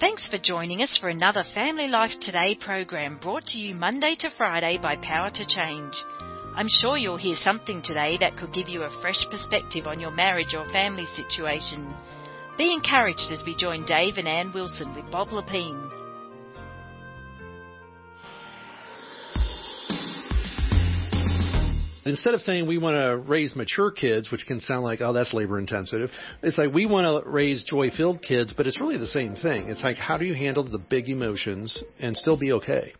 Thanks for joining us for another Family Life Today program brought to you Monday to Friday by Power to Change. I'm sure you'll hear something today that could give you a fresh perspective on your marriage or family situation. Be encouraged as we join Dave and Ann Wilson with Bob Lepine. Instead of saying we want to raise mature kids, which can sound like, oh, that's labor intensive, it's like we want to raise joy filled kids, but it's really the same thing. It's like, how do you handle the big emotions and still be okay?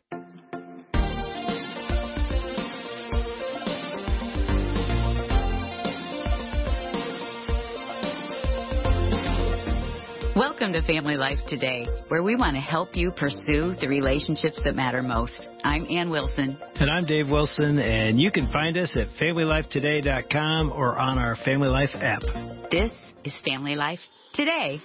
Welcome to Family Life Today, where we want to help you pursue the relationships that matter most. I'm Ann Wilson. And I'm Dave Wilson, and you can find us at FamilyLifeToday.com or on our Family Life app. This is Family Life Today.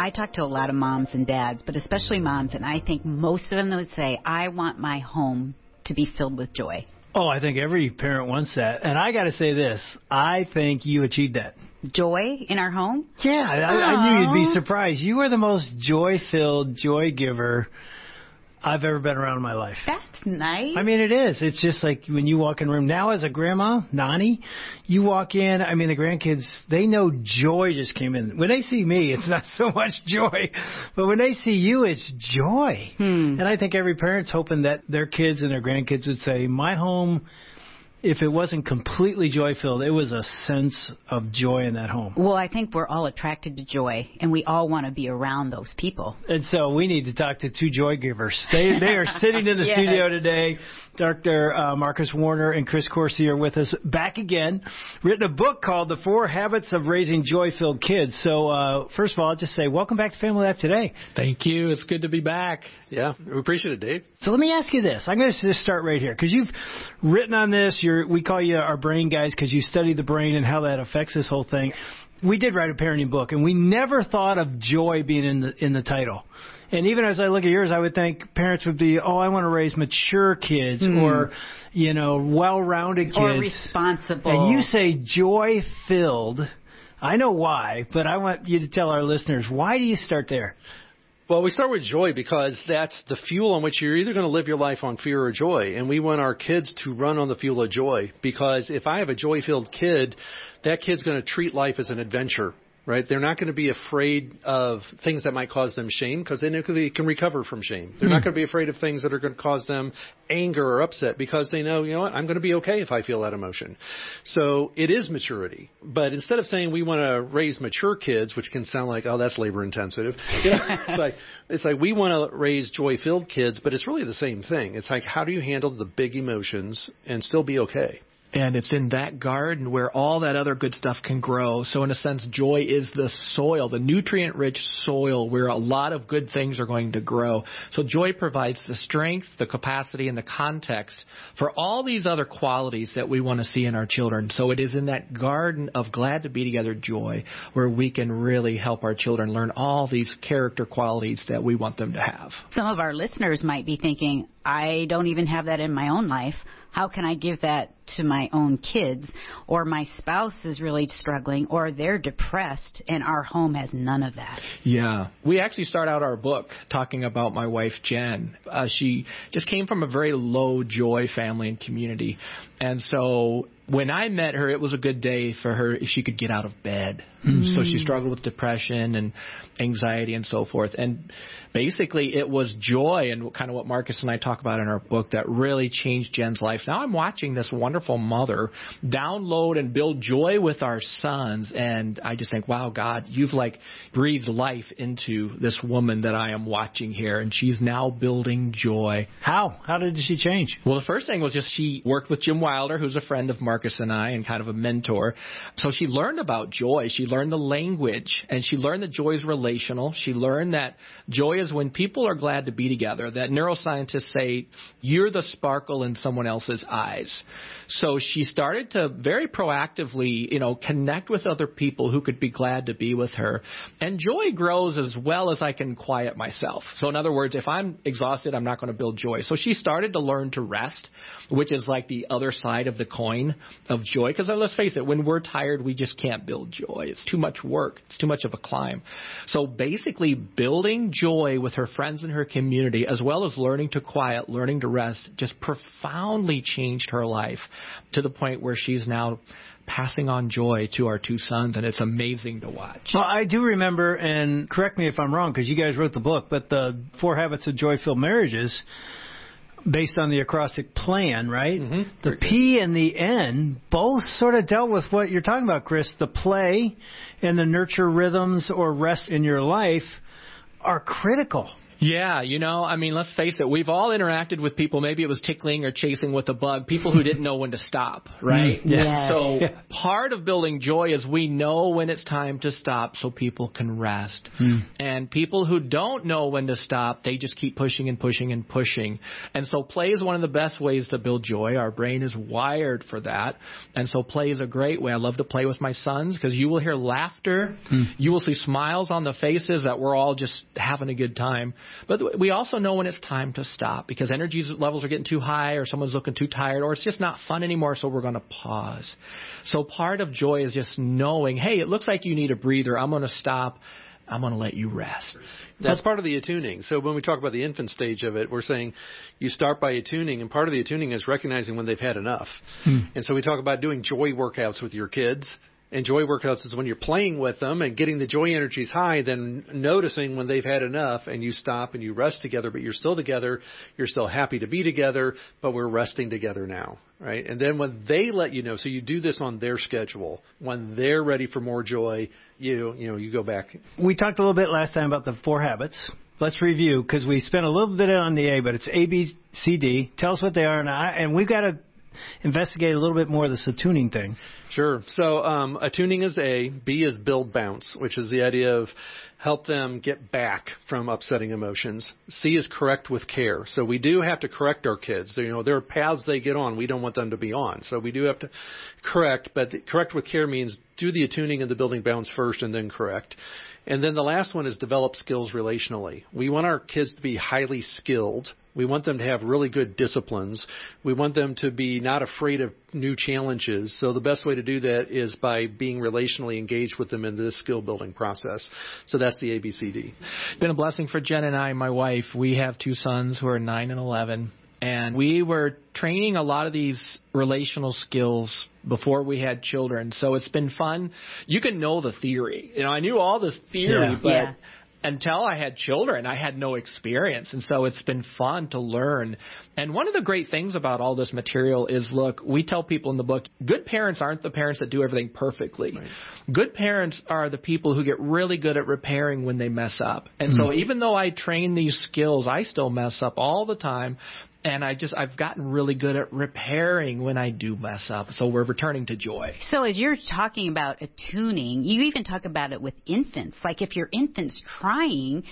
I talk to a lot of moms and dads, but especially moms, and I think most of them would say, I want my home to be filled with joy. Oh, I think every parent wants that. And I got to say this I think you achieved that. Joy in our home? Yeah, I, I knew you'd be surprised. You are the most joy filled, joy giver I've ever been around in my life. That's nice. I mean, it is. It's just like when you walk in a room now as a grandma, Nani, you walk in. I mean, the grandkids they know joy just came in. When they see me, it's not so much joy, but when they see you, it's joy. Hmm. And I think every parent's hoping that their kids and their grandkids would say, "My home." If it wasn't completely joy filled, it was a sense of joy in that home. Well, I think we're all attracted to joy, and we all want to be around those people. And so we need to talk to two joy givers. They they are sitting in the yes. studio today. Dr. Uh, Marcus Warner and Chris Coursey are with us back again. Written a book called The Four Habits of Raising Joy Filled Kids. So, uh, first of all, I'll just say welcome back to Family Life today. Thank you. It's good to be back. Yeah, we appreciate it, Dave. So let me ask you this. I'm going to just start right here because you've written on this. You're, we call you our brain guys because you study the brain and how that affects this whole thing. We did write a parenting book, and we never thought of joy being in the in the title. And even as I look at yours, I would think parents would be, oh, I want to raise mature kids Mm. or, you know, well-rounded kids. Or responsible. And you say joy-filled. I know why, but I want you to tell our listeners why do you start there? Well, we start with joy because that's the fuel on which you're either going to live your life on fear or joy. And we want our kids to run on the fuel of joy because if I have a joy filled kid, that kid's going to treat life as an adventure. Right? They're not going to be afraid of things that might cause them shame because they know they can recover from shame. They're not hmm. going to be afraid of things that are going to cause them anger or upset because they know, you know what, I'm going to be okay if I feel that emotion. So it is maturity. But instead of saying we want to raise mature kids, which can sound like, oh, that's labor intensive, you know, it's like it's like we want to raise joy filled kids, but it's really the same thing. It's like how do you handle the big emotions and still be okay? And it's in that garden where all that other good stuff can grow. So in a sense, joy is the soil, the nutrient rich soil where a lot of good things are going to grow. So joy provides the strength, the capacity, and the context for all these other qualities that we want to see in our children. So it is in that garden of glad to be together joy where we can really help our children learn all these character qualities that we want them to have. Some of our listeners might be thinking, I don't even have that in my own life. How can I give that to my own kids? Or my spouse is really struggling, or they're depressed, and our home has none of that. Yeah. We actually start out our book talking about my wife, Jen. Uh, she just came from a very low joy family and community. And so when I met her, it was a good day for her if she could get out of bed. So she struggled with depression and anxiety and so forth. And basically, it was joy and kind of what Marcus and I talk about in our book that really changed Jen's life. Now I'm watching this wonderful mother download and build joy with our sons. And I just think, wow, God, you've like breathed life into this woman that I am watching here. And she's now building joy. How? How did she change? Well, the first thing was just she worked with Jim Wilder, who's a friend of Marcus and I and kind of a mentor. So she learned about joy. She learned the language and she learned that joy is relational. She learned that joy is when people are glad to be together. That neuroscientists say you're the sparkle in someone else's eyes. So she started to very proactively, you know, connect with other people who could be glad to be with her. And joy grows as well as I can quiet myself. So in other words, if I'm exhausted, I'm not going to build joy. So she started to learn to rest, which is like the other side of the coin of joy. Because let's face it, when we're tired, we just can't build joy. It's too much work. It's too much of a climb. So basically, building joy with her friends and her community, as well as learning to quiet, learning to rest, just profoundly changed her life to the point where she's now passing on joy to our two sons, and it's amazing to watch. Well, I do remember, and correct me if I'm wrong, because you guys wrote the book, but the Four Habits of Joy-Filled Marriages, based on the acrostic plan, right? Mm-hmm. The P and the N both sort of dealt with what you're talking about, Chris. The play and the nurture rhythms or rest in your life are critical. Yeah, you know, I mean, let's face it, we've all interacted with people, maybe it was tickling or chasing with a bug, people who didn't know when to stop, mm, right? yeah. So Yeah. part of building joy is we know when it's time to stop so people can rest. Hmm. And people who don't know when to stop, they just keep pushing and pushing and pushing. And so play is one of the best ways to build joy. Our brain is wired for that. And so play is a great way. I love to play with my sons because you will hear laughter. Hmm. You will see smiles on the faces that we're all just having a good time. But we also know when it's time to stop because energy levels are getting too high or someone's looking too tired or it's just not fun anymore. So we're going to pause. So part of joy is just knowing, hey, it looks like you need a breather. I'm going to stop. I'm going to let you rest. That's part of the attuning. So when we talk about the infant stage of it, we're saying you start by attuning, and part of the attuning is recognizing when they've had enough. Hmm. And so we talk about doing joy workouts with your kids. And joy workouts is when you're playing with them and getting the joy energies high, then noticing when they've had enough and you stop and you rest together, but you're still together. You're still happy to be together, but we're resting together now, right? And then when they let you know, so you do this on their schedule. When they're ready for more joy, you, you know, you go back. We talked a little bit last time about the four habits. Let's review because we spent a little bit on the A, but it's A, B, C, D. Tell us what they are, and, I, and we've got to investigate a little bit more of this attuning thing. Sure. So um, attuning is A. B is build bounce, which is the idea of help them get back from upsetting emotions. C is correct with care. So we do have to correct our kids. You know, there are paths they get on we don't want them to be on. So we do have to correct, but correct with care means do the attuning and the building bounce first and then correct. And then the last one is develop skills relationally. We want our kids to be highly skilled. We want them to have really good disciplines. We want them to be not afraid of new challenges. So the best way to do that is by being relationally engaged with them in this skill building process. So that's the ABCD. Been a blessing for Jen and I, my wife. We have two sons who are 9 and 11. And we were training a lot of these relational skills before we had children. So it's been fun. You can know the theory. You know, I knew all this theory, Yeah. but Yeah. until I had children, I had no experience. And so it's been fun to learn. And one of the great things about all this material is look, we tell people in the book, good parents aren't the parents that do everything perfectly. Good parents are the people who get really good at repairing when they mess up. And so hmm. even though I train these skills, I still mess up all the time. And I just, I've gotten really good at repairing when I do mess up. So we're returning to joy. So as you're talking about attuning, you even talk about it with infants. Like if your infant's crying,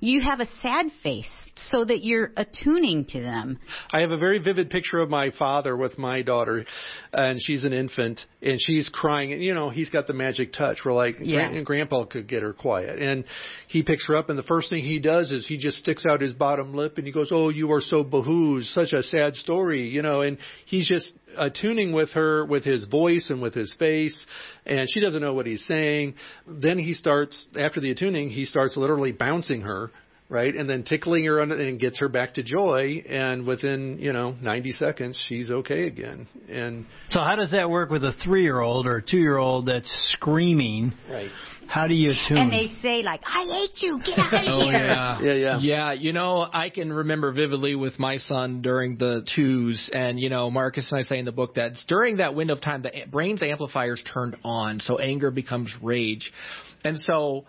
you have a sad face so that you're attuning to them. I have a very vivid picture of my father with my daughter, and she's an infant, and she's crying. And you know, he's got the magic touch where like Yeah. Gran- Grandpa could get her quiet, and he picks her up, and the first thing he does is he just sticks out his bottom lip, and he goes, "Oh, you are so behoozed, such a sad story," you know, and he's just attuning with her with his voice and with his face, and she doesn't know what he's saying. Then he starts after the attuning, he starts literally bouncing her right? And then tickling her on and gets her back to joy. And within, you know, 90 seconds, she's okay again. And So how does that work with a three-year-old or a two-year-old that's screaming? right. How do you attune? And they say like, I hate you, get out of here. Oh, yeah. Yeah, yeah. Yeah, you know, I can remember vividly with my son during the twos, and, you know, Marcus and I say in the book that during that window of time, the brain's amplifiers turned on, so anger becomes rage. And so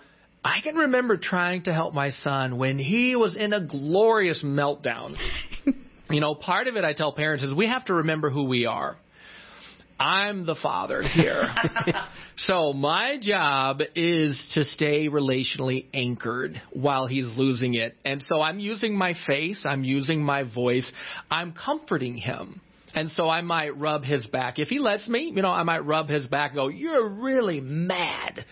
I can remember trying to help my son when he was in a glorious meltdown. you know, part of it I tell parents is we have to remember who we are. I'm the father here. so my job is to stay relationally anchored while he's losing it. And so I'm using my face, I'm using my voice, I'm comforting him. And so I might rub his back. If he lets me, you know, I might rub his back go, You're really mad.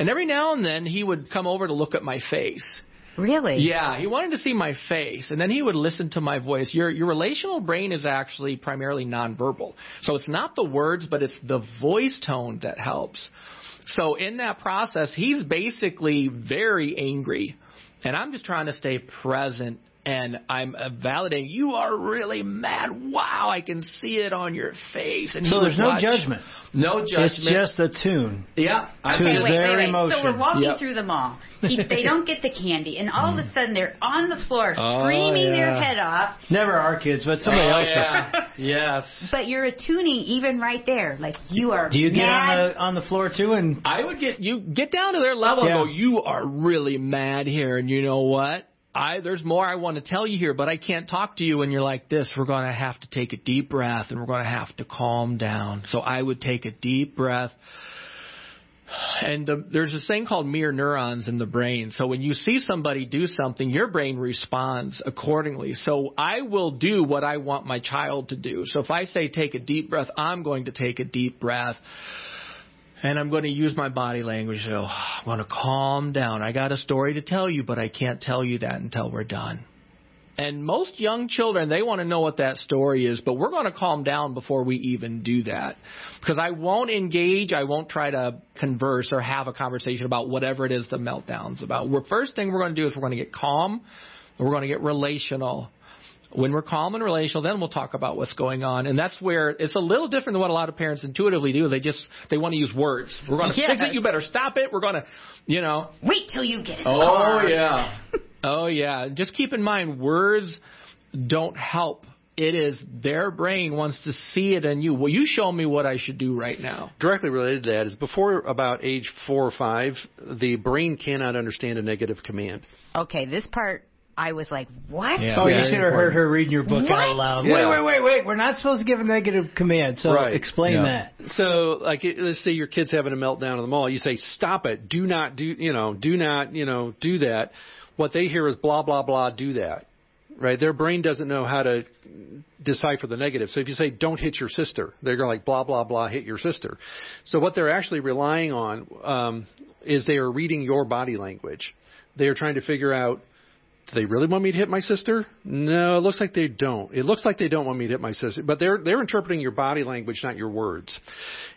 And every now and then he would come over to look at my face. Really? Yeah, he wanted to see my face, and then he would listen to my voice. Your your relational brain is actually primarily nonverbal, so it's not the words, but it's the voice tone that helps. So in that process, he's basically very angry, and I'm just trying to stay present and I'm uh, validating. You are really mad. Wow, I can see it on your face. And so there's no watch. judgment. No judgment. It's just a tune. Yeah. Okay, wait, wait, wait. Emotion. So we're walking yep. through the mall. He, they don't get the candy, and all of a mm. sudden they're on the floor oh, screaming yeah. their head off. Never our kids, but somebody oh, else's. Yeah. yes. But you're attuning even right there, like you are. Do you get on the on the floor too? And I would get you get down to their level yeah. and go. You are really mad here, and you know what? I there's more I want to tell you here, but I can't talk to you when you're like this. We're going to have to take a deep breath and we're going to have to calm down. So I would take a deep breath. And the, there's this thing called mirror neurons in the brain. So when you see somebody do something, your brain responds accordingly. So I will do what I want my child to do. So if I say take a deep breath, I'm going to take a deep breath. And I'm going to use my body language. So I'm going to calm down. I got a story to tell you, but I can't tell you that until we're done. And most young children, they want to know what that story is, but we're going to calm down before we even do that. Because I won't engage, I won't try to converse or have a conversation about whatever it is the meltdown's about. The first thing we're going to do is we're going to get calm, we're going to get relational. When we're calm and relational, then we'll talk about what's going on, and that's where it's a little different than what a lot of parents intuitively do. They just they want to use words. We're going to Yeah. fix it. You better stop it. We're going to, you know. Wait till you get it. Oh yeah. oh yeah. Just keep in mind words don't help. It is their brain wants to see it in you. Well, you show me what I should do right now. Directly related to that is before about age four or five, the brain cannot understand a negative command. Okay, this part I was like, what? Yeah. oh, you Very should have heard her reading your book What? out loud. Yeah. Wait, wait, wait, wait. We're not supposed to give a negative command. So Right. explain Yeah. that. So, like, let's say your kid's having a meltdown in the mall. You say, "Stop it! Do not do, you know, do not, you know, do that." What they hear is blah blah blah. Do that, right? Their brain doesn't know how to decipher the negative. So if you say, "Don't hit your sister," they're going like blah blah blah. Hit your sister. So what they're actually relying on um, is they are reading your body language. They are trying to figure out do they really want me to hit my sister? No, it looks like they don't. It looks like they don't want me to hit my sister, but they're they're interpreting your body language, not your words.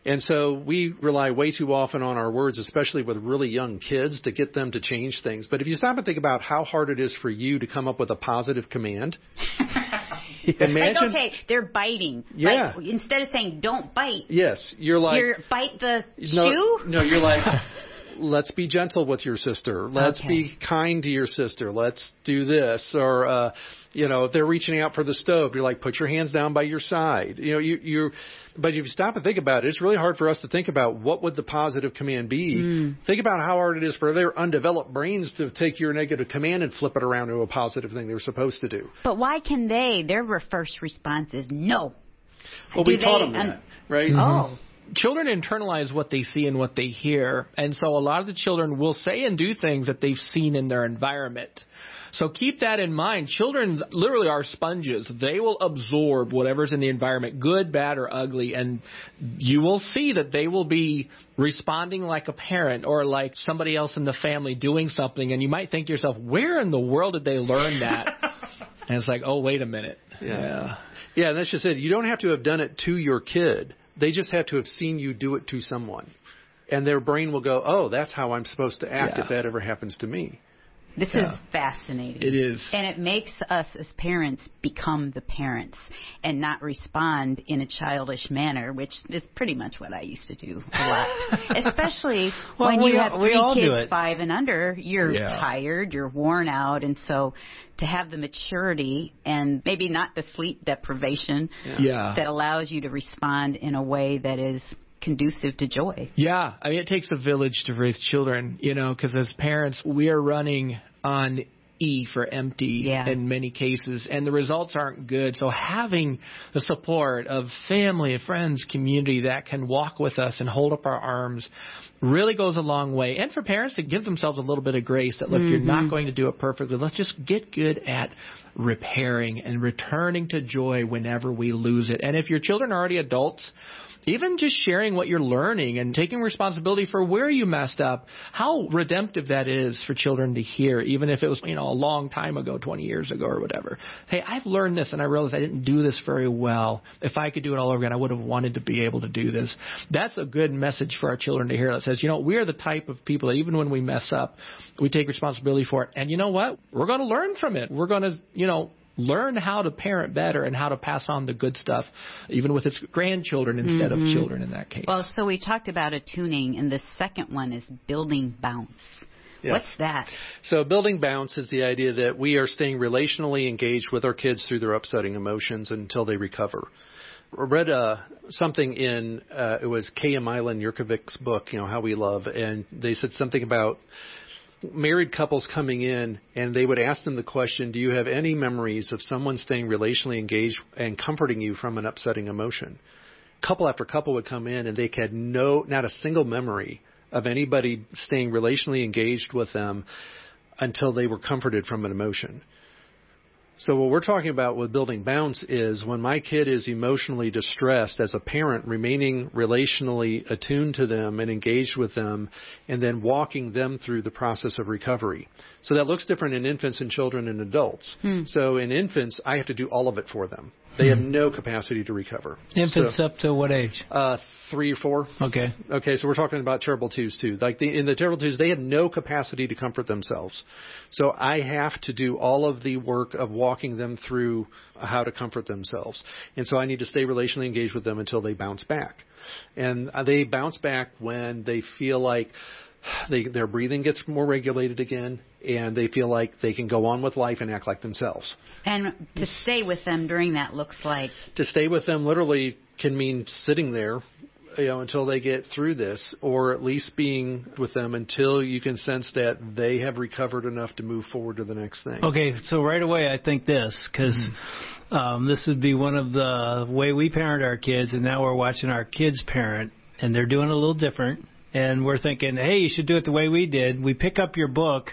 And so we rely way too often on our words, especially with really young kids, to get them to change things. But if you stop and think about how hard it is for you to come up with a positive command, imagine. Like, okay, they're biting. Yeah. Like, instead of saying don't bite, Yes, you're like you're bite the no, shoe. no, you're like. Let's be gentle with your sister. Let's Okay. be kind to your sister. Let's do this. Or, uh, you know, if they're reaching out for the stove, you're like, put your hands down by your side. You know, you, you, but if you stop and think about it, it's really hard for us to think about what would the positive command be. Think about how hard it is for their undeveloped brains to take your negative command and flip it around to a positive thing they're supposed to do. But why can they? Their first response is no. Well, Do we taught they- them that, and- right? Oh, Children internalize what they see and what they hear, and so a lot of the children will say and do things that they've seen in their environment. So keep that in mind. Children literally are sponges. They will absorb whatever's in the environment, good, bad, or ugly, and you will see that they will be responding like a parent or like somebody else in the family doing something, and you might think to yourself, where in the world did they learn that? and it's like, oh, wait a minute. Yeah. Yeah, and that's just it. You don't have to have done it to your kid. They just have to have seen you do it to someone. And their brain will go, oh, that's how I'm supposed to act Yeah. if that ever happens to me. This Yeah. is fascinating. It is. And it makes us as parents become the parents and not respond in a childish manner, which is pretty much what I used to do a lot. Especially Well, when you all- have three kids, five and under, you're Yeah. tired, you're worn out, and so to have the maturity and maybe not the sleep deprivation Yeah. that allows you to respond in a way that is conducive to joy. Yeah, I mean, it takes a village to raise children, you know, because as parents, we are running on E for empty Yeah. in many cases, and the results aren't good. So having the support of family, friends, community that can walk with us and hold up our arms really goes a long way. And for parents to give themselves a little bit of grace that look, you're not mm-hmm. going to do it perfectly. Let's just get good at repairing and returning to joy whenever we lose it. And if your children are already adults, even just sharing what you're learning and taking responsibility for where you messed up, how redemptive that is for children to hear, even if it was, you know, a long time ago, 20 years ago or whatever. Hey, I've learned this and I realized I didn't do this very well. If I could do it all over again, I would have wanted to be able to do this. That's a good message for our children to hear that says, you know, we are the type of people that even when we mess up, we take responsibility for it. And you know what? We're going to learn from it. We're going to, you know, learn how to parent better and how to pass on the good stuff, even with its grandchildren instead of children in that case. Well, so we talked about attuning, and the second one is building bounce. Yes. What's that? So building bounce is the idea that we are staying relationally engaged with our kids through their upsetting emotions until they recover. I read uh, something in uh, it was K.M. Island Yerkovich's book, you know, How We Love, and they said something about married couples coming in and they would ask them the question, do you have any memories of someone staying relationally engaged and comforting you from an upsetting emotion? Couple after couple would come in and they had no, not a single memory of anybody staying relationally engaged with them until they were comforted from an emotion. So what we're talking about with building bounce is when my kid is emotionally distressed as a parent, remaining relationally attuned to them and engaged with them, and then walking them through the process of recovery. So that looks different in infants and children and adults. Hmm. So in infants, I have to do all of it for them. They have no capacity to recover. Infants So, up to what age? uh, three or four. Okay. Okay, so we're talking about terrible twos too. Like the, in the terrible twos, they have no capacity to comfort themselves. So I have to do all of the work of walking them through how to comfort themselves. And so I need to stay relationally engaged with them until they bounce back. And uh, they bounce back when they feel like they, their breathing gets more regulated again and they feel like they can go on with life and act like themselves. And to stay with them during that looks like? To stay with them literally can mean sitting there you know until they get through this or at least being with them until you can sense that they have recovered enough to move forward to the next thing. Okay, so right away I think this because um, this would be one of the way we parent our kids, and now we're watching our kids parent, and they're doing it a little different, and we're thinking, hey, you should do it the way we did. We pick up your book.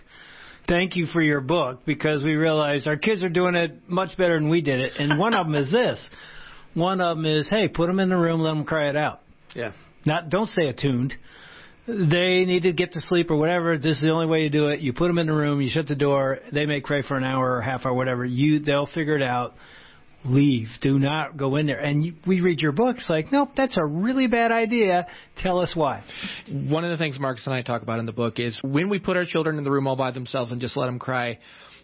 Thank you for your book because we realize our kids are doing it much better than we did it, and one of them is this. One of them is, hey, put them in the room, let them cry it out. yeah Not don't stay attuned. They need to get to sleep or whatever. This is the only way you do it. You put them in the room. You shut the door. They may cry for an hour or half hour, whatever. You they'll figure it out. Leave. Do not go in there. And you, we read your books like, nope, that's a really bad idea. Tell us why. One of the things Marcus and I talk about in the book is when we put our children in the room all by themselves and just let them cry,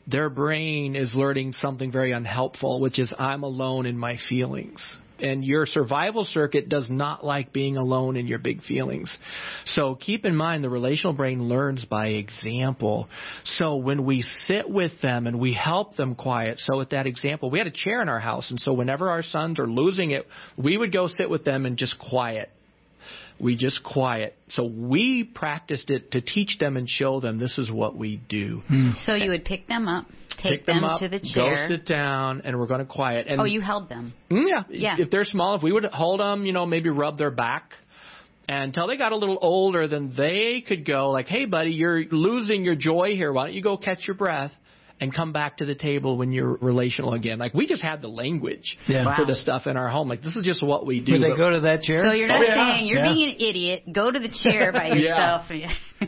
their brain is learning something very unhelpful, which is I'm alone in my feelings. And your survival circuit does not like being alone in your big feelings. So keep in mind the relational brain learns by example. So when we sit with them and we help them quiet, so with that example, we had a chair in our house, and so whenever our sons are losing it, we would go sit with them and just quiet we just quiet. So we practiced it to teach them and show them this is what we do. Hmm. so you would pick them up, take Pick them, up, to the chair. go sit down, and we're going to quiet. And oh, you held them. Mm, yeah, Yeah. If they're small, if we would hold them, you know, maybe rub their back. Until they got a little older, then they could go like, "Hey, buddy, you're losing your joy here. Why don't you go catch your breath and come back to the table when you're relational again?" Like we just had the language Yeah. for Wow. the stuff in our home. Like this is just what we do. Would they But- go to that chair? So you're not Oh, yeah. saying you're Yeah. being an idiot. Go to the chair by yourself.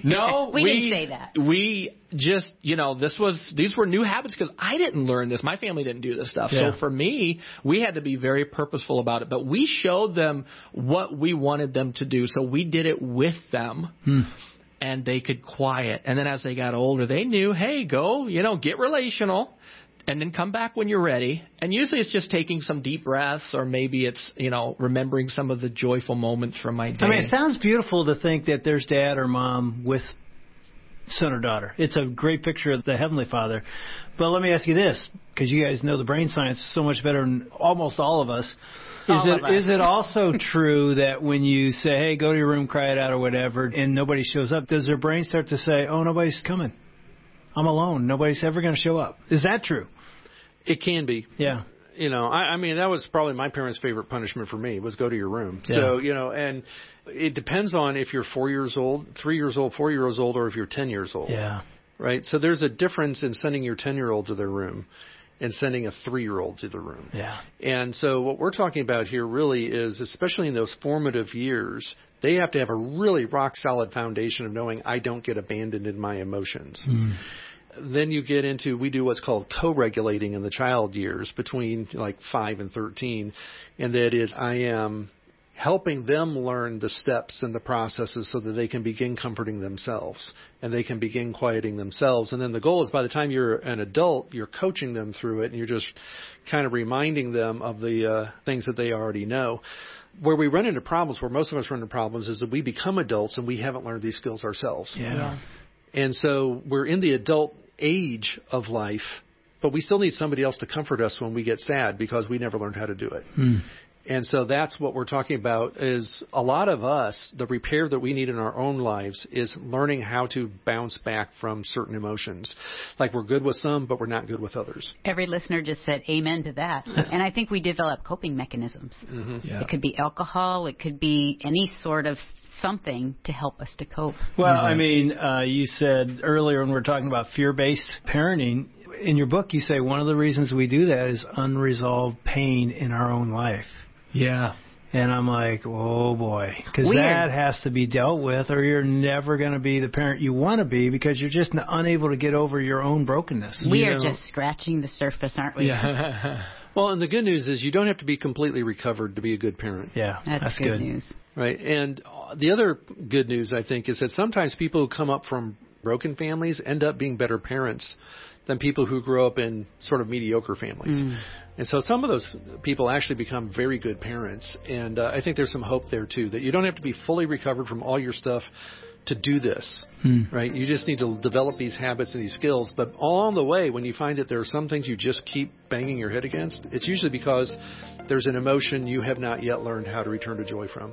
No, we, didn't say that. We just, you know, this was these were new habits because I didn't learn this. My family didn't do this stuff. Yeah. So for me, we had to be very purposeful about it. But we showed them what we wanted them to do. So we did it with them. Hmm. And they could quiet. And then as they got older, they knew, hey, go, you know, get relational and then come back when you're ready. And usually it's just taking some deep breaths or maybe it's, you know, remembering some of the joyful moments from my day. I mean, it sounds beautiful to think that there's dad or mom with son or daughter. It's a great picture of the Heavenly Father. But let me ask you this, because you guys know the brain science so much better than almost all of us. Is All it us. is it also true that when you say, "Hey, go to your room, cry it out," or whatever, and nobody shows up, does their brain start to say, "Oh, nobody's coming"? I'm alone. Nobody's ever going to show up. Is that true? It can be. Yeah. You know, I, I mean, that was probably my parents' favorite punishment for me was go to your room. Yeah. So, you know, and it depends on if you're four years old, three years old, four years old, or if you're 10 years old. Yeah. Right? So there's a difference in sending your 10 year old to their room and sending a three year old to the room. Yeah. And so what we're talking about here really is, especially in those formative years, they have to have a really rock solid foundation of knowing I don't get abandoned in my emotions. Mm. Then you get into, we do what's called co-regulating in the child years between like 5 and 13. And that is I am helping them learn the steps and the processes so that they can begin comforting themselves and they can begin quieting themselves. And then the goal is by the time you're an adult, you're coaching them through it and you're just kind of reminding them of the uh, things that they already know. Where we run into problems, where most of us run into problems, is that we become adults and we haven't learned these skills ourselves. Yeah. And so we're in the adult age of life, but we still need somebody else to comfort us when we get sad because we never learned how to do it. And so that's what we're talking about is a lot of us, the repair that we need in our own lives is learning how to bounce back from certain emotions. Like we're good with some, but we're not good with others. Every listener just said amen to that. and I think we develop coping mechanisms. Yeah. It could be alcohol, it could be any sort of something to help us to cope. Well, I mean, uh, you said earlier when we were talking about fear-based parenting, in your book you say one of the reasons we do that is unresolved pain in our own life. Yeah. And I'm like, oh boy, because that has to be dealt with, or you're never going to be the parent you want to be because you're just n- unable to get over your own brokenness. We You are know- just scratching the surface, aren't we? Yeah. Well, and the good news is you don't have to be completely recovered to be a good parent. Yeah, That's, good, news. Right. And uh, the other good news, I think, is that sometimes people who come up from broken families end up being better parents than people who grow up in sort of mediocre families. And so some of those people actually become very good parents. And uh, I think there's some hope there, too, that you don't have to be fully recovered from all your stuff to do this, right? You just need to develop these habits and these skills. But along the way, when you find that there are some things you just keep banging your head against, it's usually because there's an emotion you have not yet learned how to return to joy from.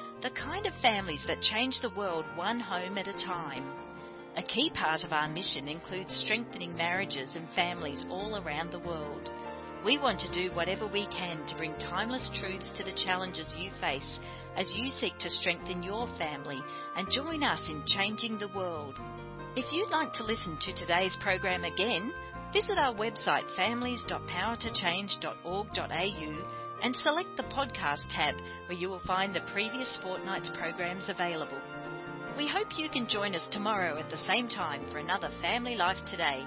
the kind of families that change the world one home at a time. A key part of our mission includes strengthening marriages and families all around the world. We want to do whatever we can to bring timeless truths to the challenges you face as you seek to strengthen your family and join us in changing the world. If you'd like to listen to today's program again, visit our website families.powertochange.org.au and select the podcast tab where you will find the previous fortnight's programs available. We hope you can join us tomorrow at the same time for another Family Life Today.